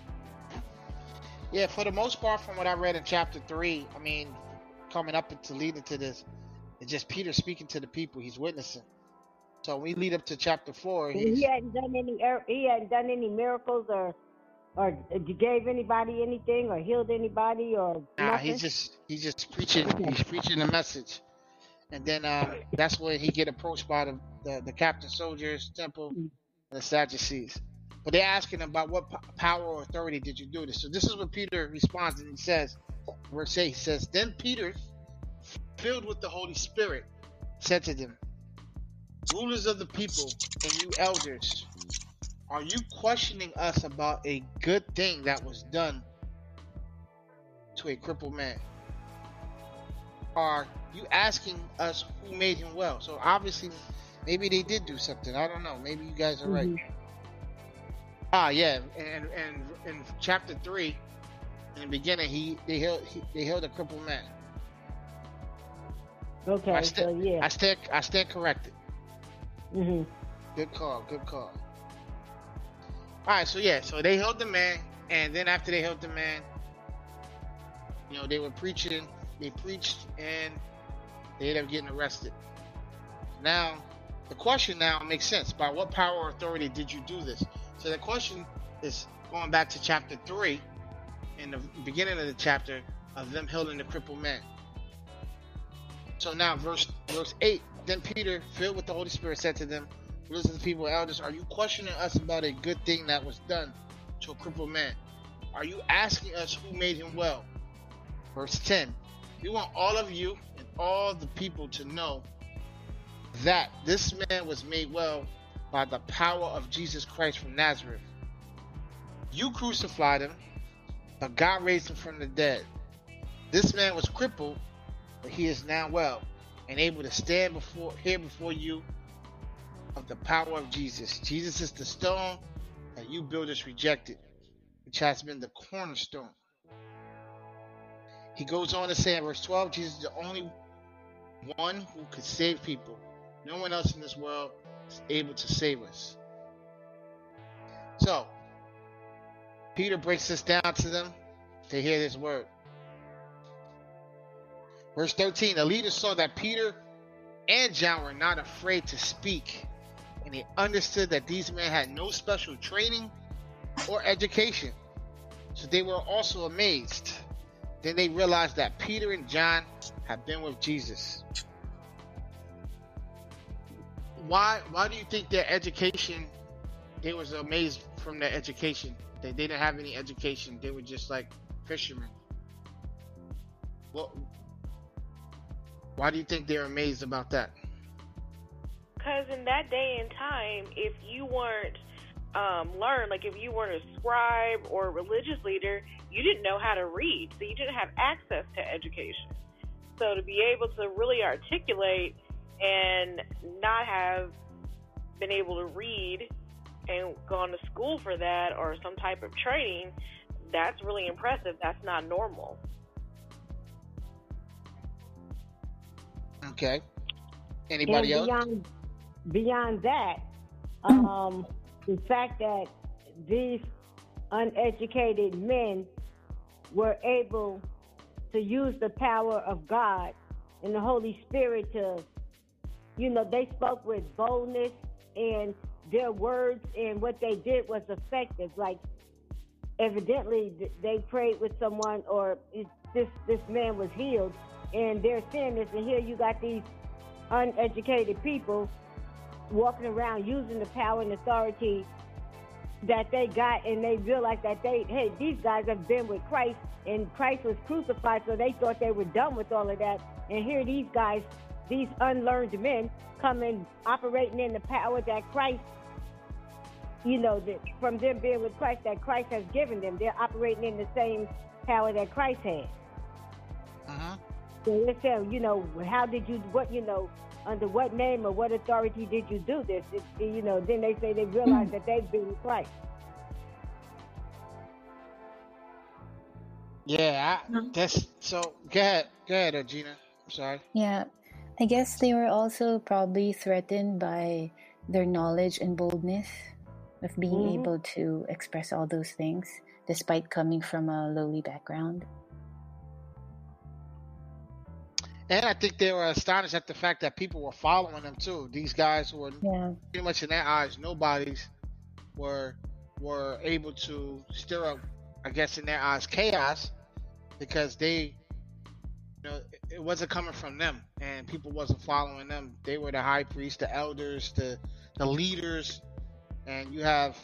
Yeah, for the most part, from what I read in chapter three, I mean, coming up to lead into this, it's just Peter speaking to the people. He's witnessing. So we lead up to chapter four. He hadn't done any. er- He hadn't done any miracles or or you gave anybody anything or healed anybody or nah, nothing. he's just he's just preaching. He's preaching the message, and then um, that's when he get approached by the the, the captain soldiers, temple, and the Sadducees. But they're asking him about what po- power or authority did you do this. So this is what Peter responds, and he says, verse eight, he says, then Peter, filled with the Holy Spirit, said to them, rulers of the people and you elders, are you questioning us about a good thing that was done to a crippled man? Are you asking us who made him well? So obviously, maybe they did do something. I don't know. Maybe you guys are right. Ah, yeah, and and in chapter three, in the beginning, he they held he, they held a crippled man. Okay, I so yeah. I stand, I stand corrected. hmm Good call, good call. All right, so yeah, so they held the man, and then after they held the man, you know, they were preaching, they preached, and they ended up getting arrested. Now, the question now makes sense. By what power or authority did you do this? So the question is going back to chapter three, in the beginning of the chapter of them healing the crippled man. So now, verse verse eight. Then Peter, filled with the Holy Spirit, said to them, "Listen, to people, elders, are you questioning us about a good thing that was done to a crippled man? Are you asking us who made him well?" Verse ten. We want all of you and all the people to know that this man was made well by the power of Jesus Christ from Nazareth. You crucified him, but God raised him from the dead. This man was crippled, but he is now well. and able to stand before here before you of the power of Jesus. Jesus is the stone that you builders rejected, which has been the cornerstone. He goes on to say in verse 12, Jesus is the only one who could save people. No one else in this world is able to save us. So, Peter breaks this down to them to hear this word. Verse 13 The leaders saw that Peter and John were not afraid to speak, and they understood that these men had no special training or education. So they were also amazed. Then they realized that Peter and John had been with Jesus. Why why do you think their education they was amazed from their education? They, they didn't have any education. They were just like fishermen. Well, why do you think they're amazed about that? Because in that day and time, if you weren't um, learned, like if you weren't a scribe or a religious leader, you didn't know how to read, so you didn't have access to education. So to be able to really articulate and not have been able to read and gone to school for that or some type of training, that's really impressive. That's not normal. Okay. Anybody and else? beyond, Beyond that, um, the fact that these uneducated men were able to use the power of God and the Holy Spirit to, you know, they spoke with boldness and their words and what they did was effective. Like, evidently, they prayed with someone or it, this this man was healed, and they're saying this, and here you got these uneducated people walking around using the power and authority that they got and they realized that they hey these guys have been with Christ and Christ was crucified so they thought they were done with all of that. And here these guys these unlearned men coming operating in the power that Christ you know that from them being with Christ that Christ has given them. They're operating in the same power that Christ had. Uh-huh. so they say you know how did you what you know under what name or what authority did you do this? It, you know, then they say they realize that they've been with Christ. Yeah, I, that's so. Go ahead, go ahead, uh, Gina. I'm sorry. Yeah, I guess they were also probably threatened by their knowledge and boldness of being Mhm. able to express all those things despite coming from a lowly background. And I think they were astonished at the fact that people were following them too. These guys who were Yeah. pretty much in their eyes nobodies were were able to stir up, I guess, in their eyes, chaos because they, you know, it- it wasn't coming from them, and people wasn't following them. They were the high priests, the elders, the the leaders, and you have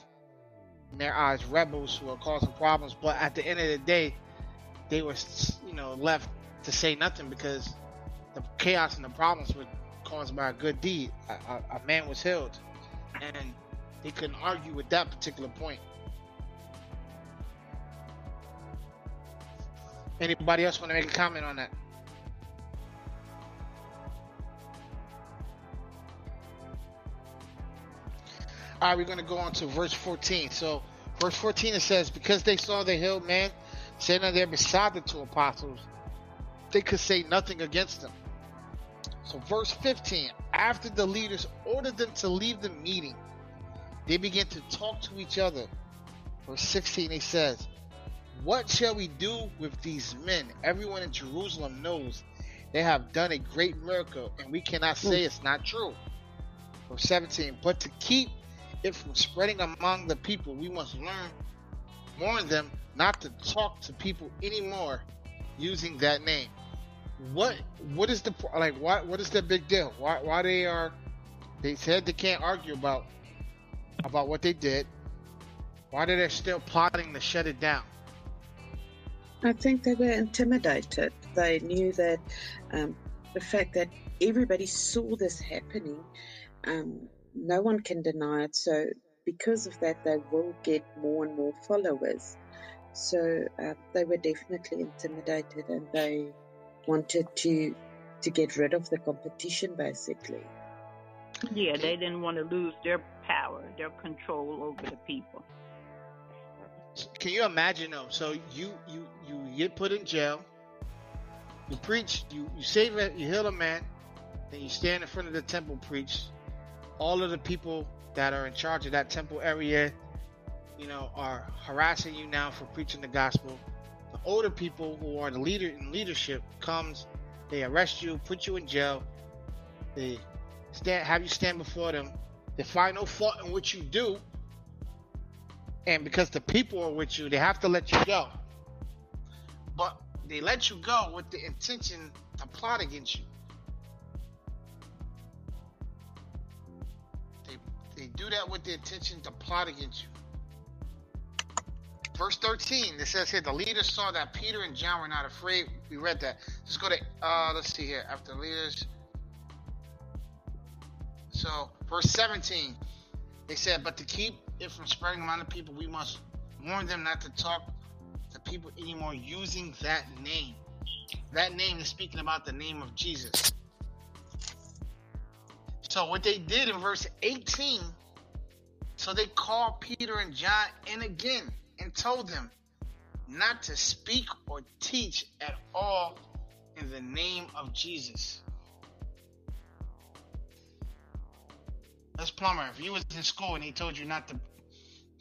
in their eyes rebels who are causing problems. But at the end of the day, they were, you know, left to say nothing because the chaos and the problems were caused by a good deed. A, a, a man was healed, and they couldn't argue with that particular point. Anybody else want to make a comment on that? All right, we're going to go on to verse 14. So, verse 14 it says, Because they saw the healed man standing there beside the two apostles, they could say nothing against them. So, verse 15 After the leaders ordered them to leave the meeting, they began to talk to each other. Verse 16 it says, What shall we do with these men? Everyone in Jerusalem knows they have done a great miracle, and we cannot say hmm. it's not true. Verse 17 But to keep it from spreading among the people, we must learn, warn them not to talk to people anymore using that name. What what is the like? What what is the big deal? Why why they are? They said they can't argue about about what they did. Why are they still plotting to shut it down? I think they were intimidated. They knew that um, the fact that everybody saw this happening, um, no one can deny it. So, because of that, they will get more and more followers. So, uh, they were definitely intimidated and they wanted to to get rid of the competition, basically. Yeah, they didn't want to lose their power, their control over the people. Can you imagine though? So you you you get put in jail. You preach. You you save it. You heal a man. Then you stand in front of the temple, preach. All of the people that are in charge of that temple area, you know, are harassing you now for preaching the gospel. The older people who are the leader in leadership comes, they arrest you, put you in jail. They stand, have you stand before them. They find no fault in what you do, and because the people are with you, they have to let you go. But they let you go with the intention to plot against you. They they do that with the intention to plot against you. Verse 13, it says here, the leaders saw that Peter and John were not afraid. We read that. Let's go to, uh, let's see here. After leaders. So, verse 17, they said, but to keep it from spreading among the people, we must warn them not to talk to people anymore using that name. That name is speaking about the name of Jesus. So what they did in verse 18, so they called Peter and John in again and told them not to speak or teach at all in the name of Jesus. Let's plumber. If you was in school and he told you not to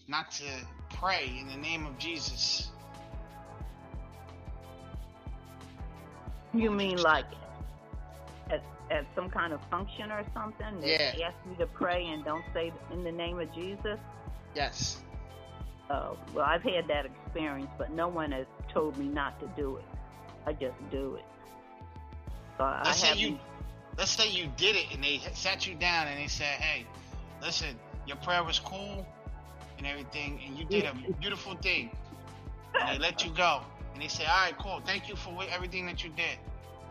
not to pray in the name of Jesus. You mean like at, at some kind of function or something? Yeah. They ask you to pray and don't say in the name of Jesus? Yes. Uh, well, I've had that experience, but no one has told me not to do it. I just do it. So I Let's say you let's say you did it and they sat you down and they said, Hey, listen, your prayer was cool and everything and you did a beautiful thing. And they let you go. And they say, All right, cool, thank you for everything that you did.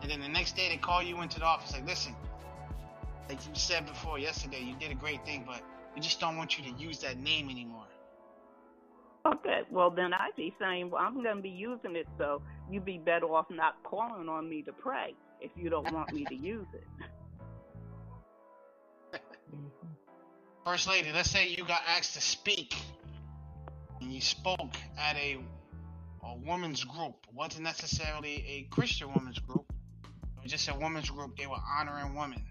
And then the next day they call you into the office like, listen, like you said before yesterday, you did a great thing, but we just don't want you to use that name anymore. Okay, well then I'd be saying, well, I'm going to be using it, so you'd be better off not calling on me to pray if you don't want me to use it. First lady, let's say you got asked to speak and you spoke at a a women's group. It wasn't necessarily a Christian women's group. It was just a women's group. They were honoring women.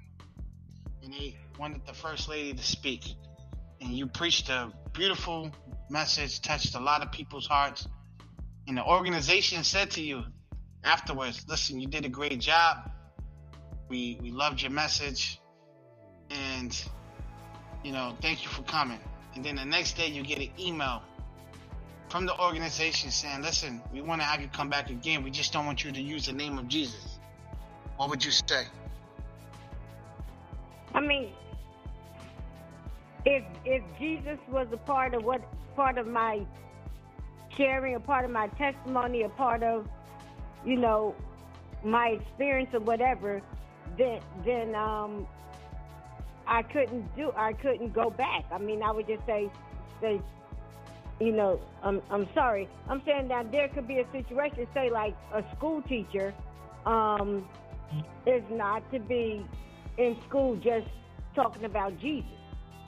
And they wanted the first lady to speak. And you preached a beautiful message, touched a lot of people's hearts. And the organization said to you afterwards, listen, you did a great job. We we loved your message. And you know, thank you for coming. And then the next day you get an email from the organization saying, listen, we want to have you come back again. We just don't want you to use the name of Jesus. What would you say? I mean, if if Jesus was a part of what part of my sharing, a part of my testimony, a part of you know my experience or whatever, then then um I couldn't do I couldn't go back. I mean, I would just say say you know, I'm I'm sorry. I'm saying that there could be a situation, say like a school teacher, um, is not to be in school just talking about Jesus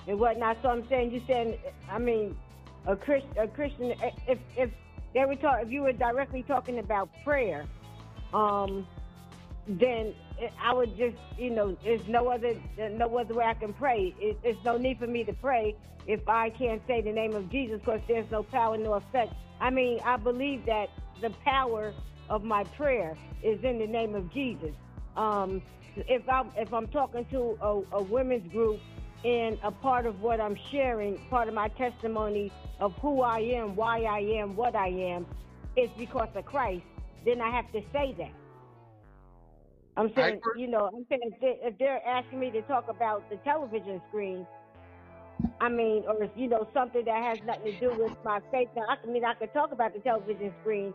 and whatnot. So I'm saying you saying I mean a Christ a Christian if if they were talk if you were directly talking about prayer, um, then I would just you know there's no other no other way I can pray. It, there's no need for me to pray if I can't say the name of Jesus because there's no power, no effect. I mean, I believe that the power of my prayer is in the name of Jesus. Um, if I'm if I'm talking to a, a women's group and a part of what I'm sharing, part of my testimony of who I am, why I am, what I am, is because of Christ, then I have to say that. I'm saying, you know, I'm saying if they're, if they're asking me to talk about the television screen, I mean, or you know, something that has nothing to do with my faith. Now, I mean, I could talk about the television screen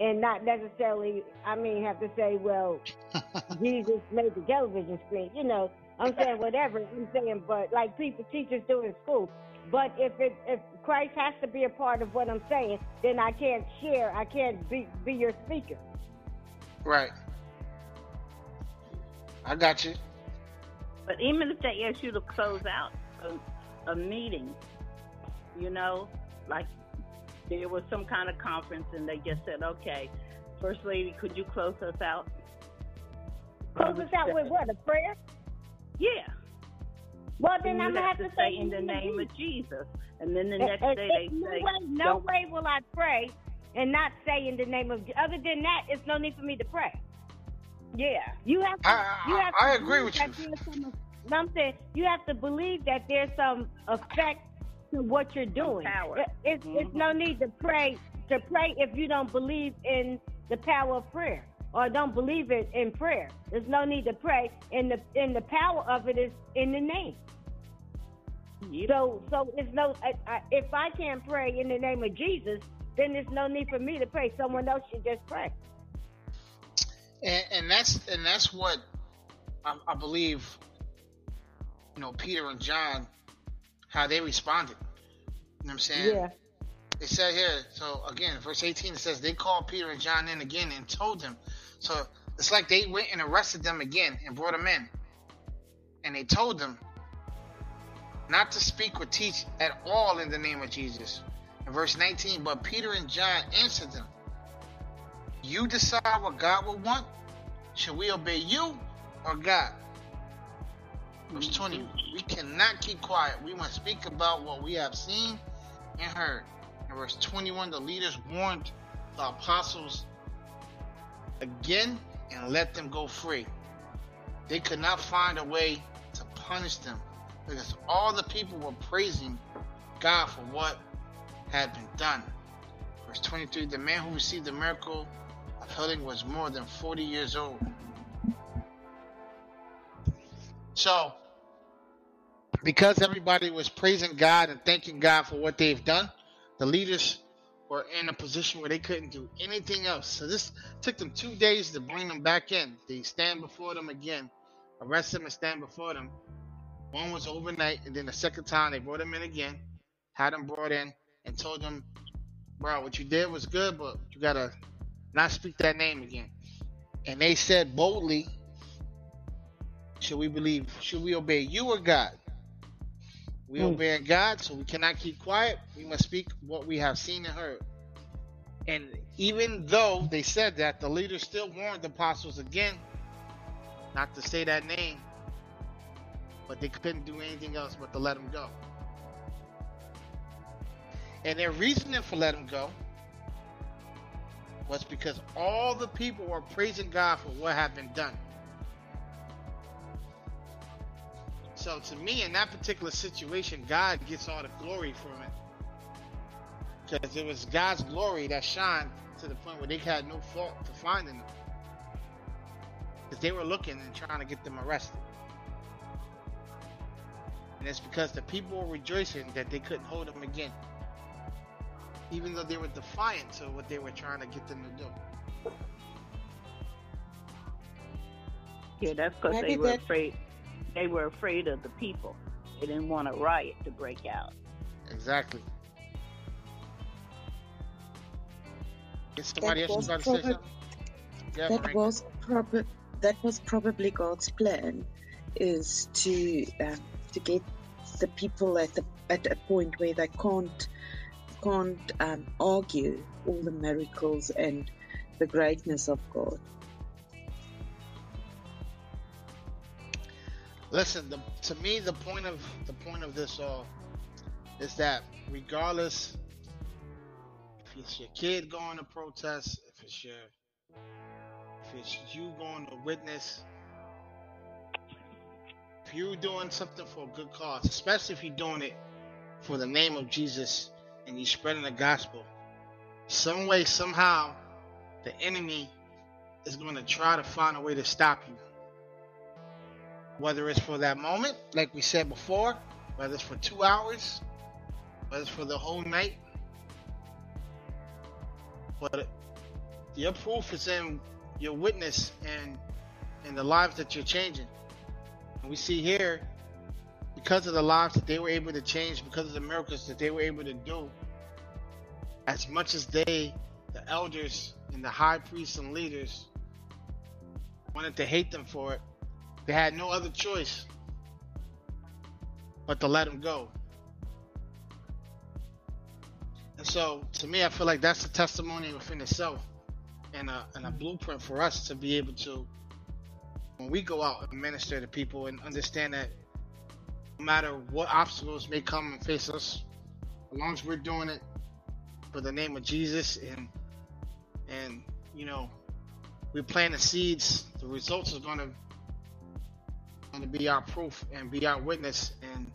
and not necessarily, I mean, have to say, well, Jesus made the television screen. You know, I'm saying whatever. I'm saying, but like people, teachers do in school. But if it, if Christ has to be a part of what I'm saying, then I can't share. I can't be be your speaker. Right. I got you. But even if they ask you to close out a, a meeting, you know, like there was some kind of conference and they just said, okay, First Lady, could you close us out? Close us out with what? A prayer? Yeah. Well, then you I'm gonna have have to to say say in the name of Jesus. And then the next day they no say, way, no don't way will I pray and not say in the name of. Other than that, it's no need for me to pray. Yeah, you have. To, I- you have. I agree with that you. there's Some, no, I'm saying you have to believe that there's some effect to what you're doing. power. It- It's, it's mm-hmm. no need to pray to pray if you don't believe in the power of prayer or don't believe it in prayer. There's no need to pray, and the and the power of it is in the name. So, so it's no. I, I, if I can't pray in the name of Jesus, then there's no need for me to pray. Someone else should just pray. and, and that's and that's what I, I believe. You know, Peter and John, how they responded. You know what I'm saying? Yeah. It said here. So again, verse 18 it says they called Peter and John in again and told them. So it's like they went and arrested them again and brought them in, and they told them not to speak or teach at all in the name of Jesus. In verse 19, but Peter and John answered them, You decide what God will want. Should we obey you or God? Verse 20, we cannot keep quiet. We must speak about what we have seen and heard. In verse 21, the leaders warned the apostles again and let them go free. They could not find a way to punish them because all the people were praising God for what had been done. Verse 23 The man who received the miracle of healing was more than 40 years old. So, because everybody was praising God and thanking God for what they've done, the leaders were in a position where they couldn't do anything else. So, this took them two days to bring them back in. They stand before them again, arrest them and stand before them. One was overnight, and then the second time they brought him in again, had him brought in, and told him, Bro, what you did was good, but you gotta not speak that name again. And they said boldly, Should we believe, should we obey you or God? We Hmm. obey God, so we cannot keep quiet. We must speak what we have seen and heard. And even though they said that, the leaders still warned the apostles again not to say that name, but they couldn't do anything else but to let him go. And their reasoning for letting him go was because all the people were praising God for what had been done. So to me, in that particular situation, God gets all the glory from it. Because it was God's glory that shined to the point where they had no fault for finding them. Because they were looking and trying to get them arrested. And it's because the people were rejoicing that they couldn't hold them again. Even though they were defiant to what they were trying to get them to do. Yeah, that's because they were that- afraid. They were afraid of the people. They didn't want a riot to break out. Exactly. Is somebody That else was about to say probab- Yeah, that Frank. was probably that was probably God's plan, is to um, to get the people at the at a point where they can't can't um, argue all the miracles and the greatness of God. Listen, the, to me, the point of the point of this all is that regardless if it's your kid going to protest, if it's your if it's you going to witness, if you're doing something for a good cause, especially if you're doing it for the name of Jesus and you're spreading the gospel, some way, somehow, the enemy is going to try to find a way to stop you whether it's for that moment, like we said before, whether it's for two hours, whether it's for the whole night. But your proof is in your witness and in the lives that you're changing. And we see here, because of the lives that they were able to change, because of the miracles that they were able to do, as much as they, the elders and the high priests and leaders, wanted to hate them for it, they had no other choice but to let him go. And so, to me, I feel like that's a testimony within itself and a, and a blueprint for us to be able to, when we go out and minister to people and understand that no matter what obstacles may come and face us, as long as we're doing it for the name of Jesus and and you know we're planting seeds, the results are going to going to be our proof and be our witness and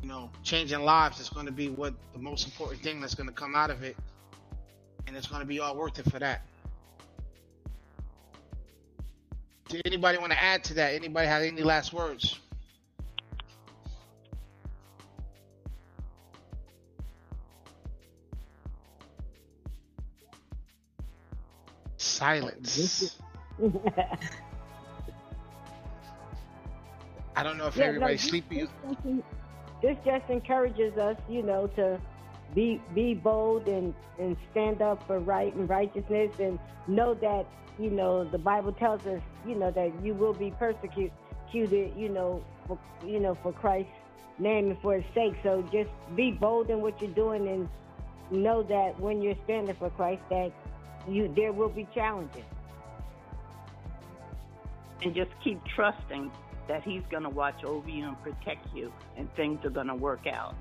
you know changing lives is going to be what the most important thing that's going to come out of it. And it's going to be all worth it for that. Do anybody want to add to that? Anybody have any last words? Silence I don't know if Yeah, everybody's this- sleepy. This just, this just encourages us, you know, to be be bold and and stand up for right and righteousness, and know that you know the Bible tells us, you know, that you will be persecuted, you know, for you know for Christ's name and for His sake. So just be bold in what you're doing, and know that when you're standing for Christ, that you there will be challenges. and just keep trusting that he's going to watch over you and protect you and things are going to work out.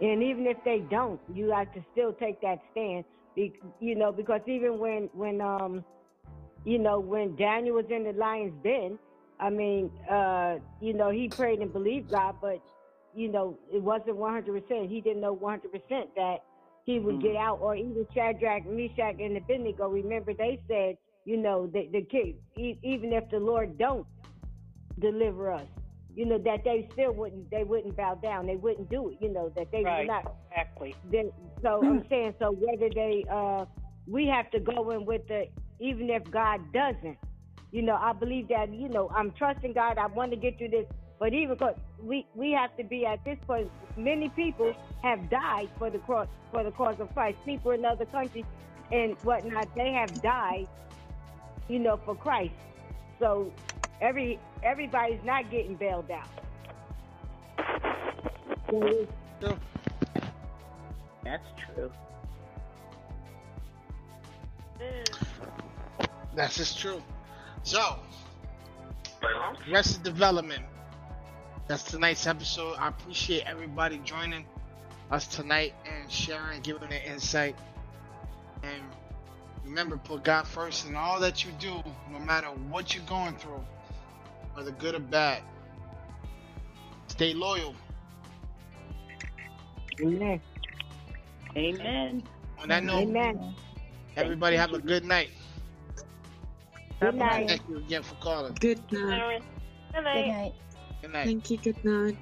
And even if they don't, you have to still take that stand. You know, because even when when um, you know, when Daniel was in the lion's den, I mean, uh, you know, he prayed and believed God, but you know, it wasn't 100%. He didn't know 100% that he would get out. Or even Shadrach, Meshach, and Abednego. Remember, they said, you know, the the kid, e- even if the Lord don't deliver us, you know, that they still wouldn't they wouldn't bow down. They wouldn't do it. You know, that they Right, would not exactly. then, so I'm saying, so whether they, uh, we have to go in with the, even if God doesn't, you know, I believe that, you know, I'm trusting God. I want to get through this, but even because we we have to be at this point. Many people have died for the cross for the cause of Christ. People in other countries and whatnot, they have died, you know, for Christ. So every everybody's not getting bailed out. So it's- That's true. That's just true. So, Arrested Development. That's tonight's episode. I appreciate everybody joining us tonight and sharing, giving their insight. And remember, put God first in all that you do, no matter what you're going through, whether good or bad. Stay loyal. Amen. Amen. On that note, Amen. everybody have a good night. Good night. Thank you again for calling. Good night. Good night. Good night. Thank you. Good night.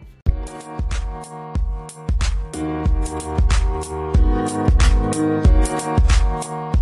Good night.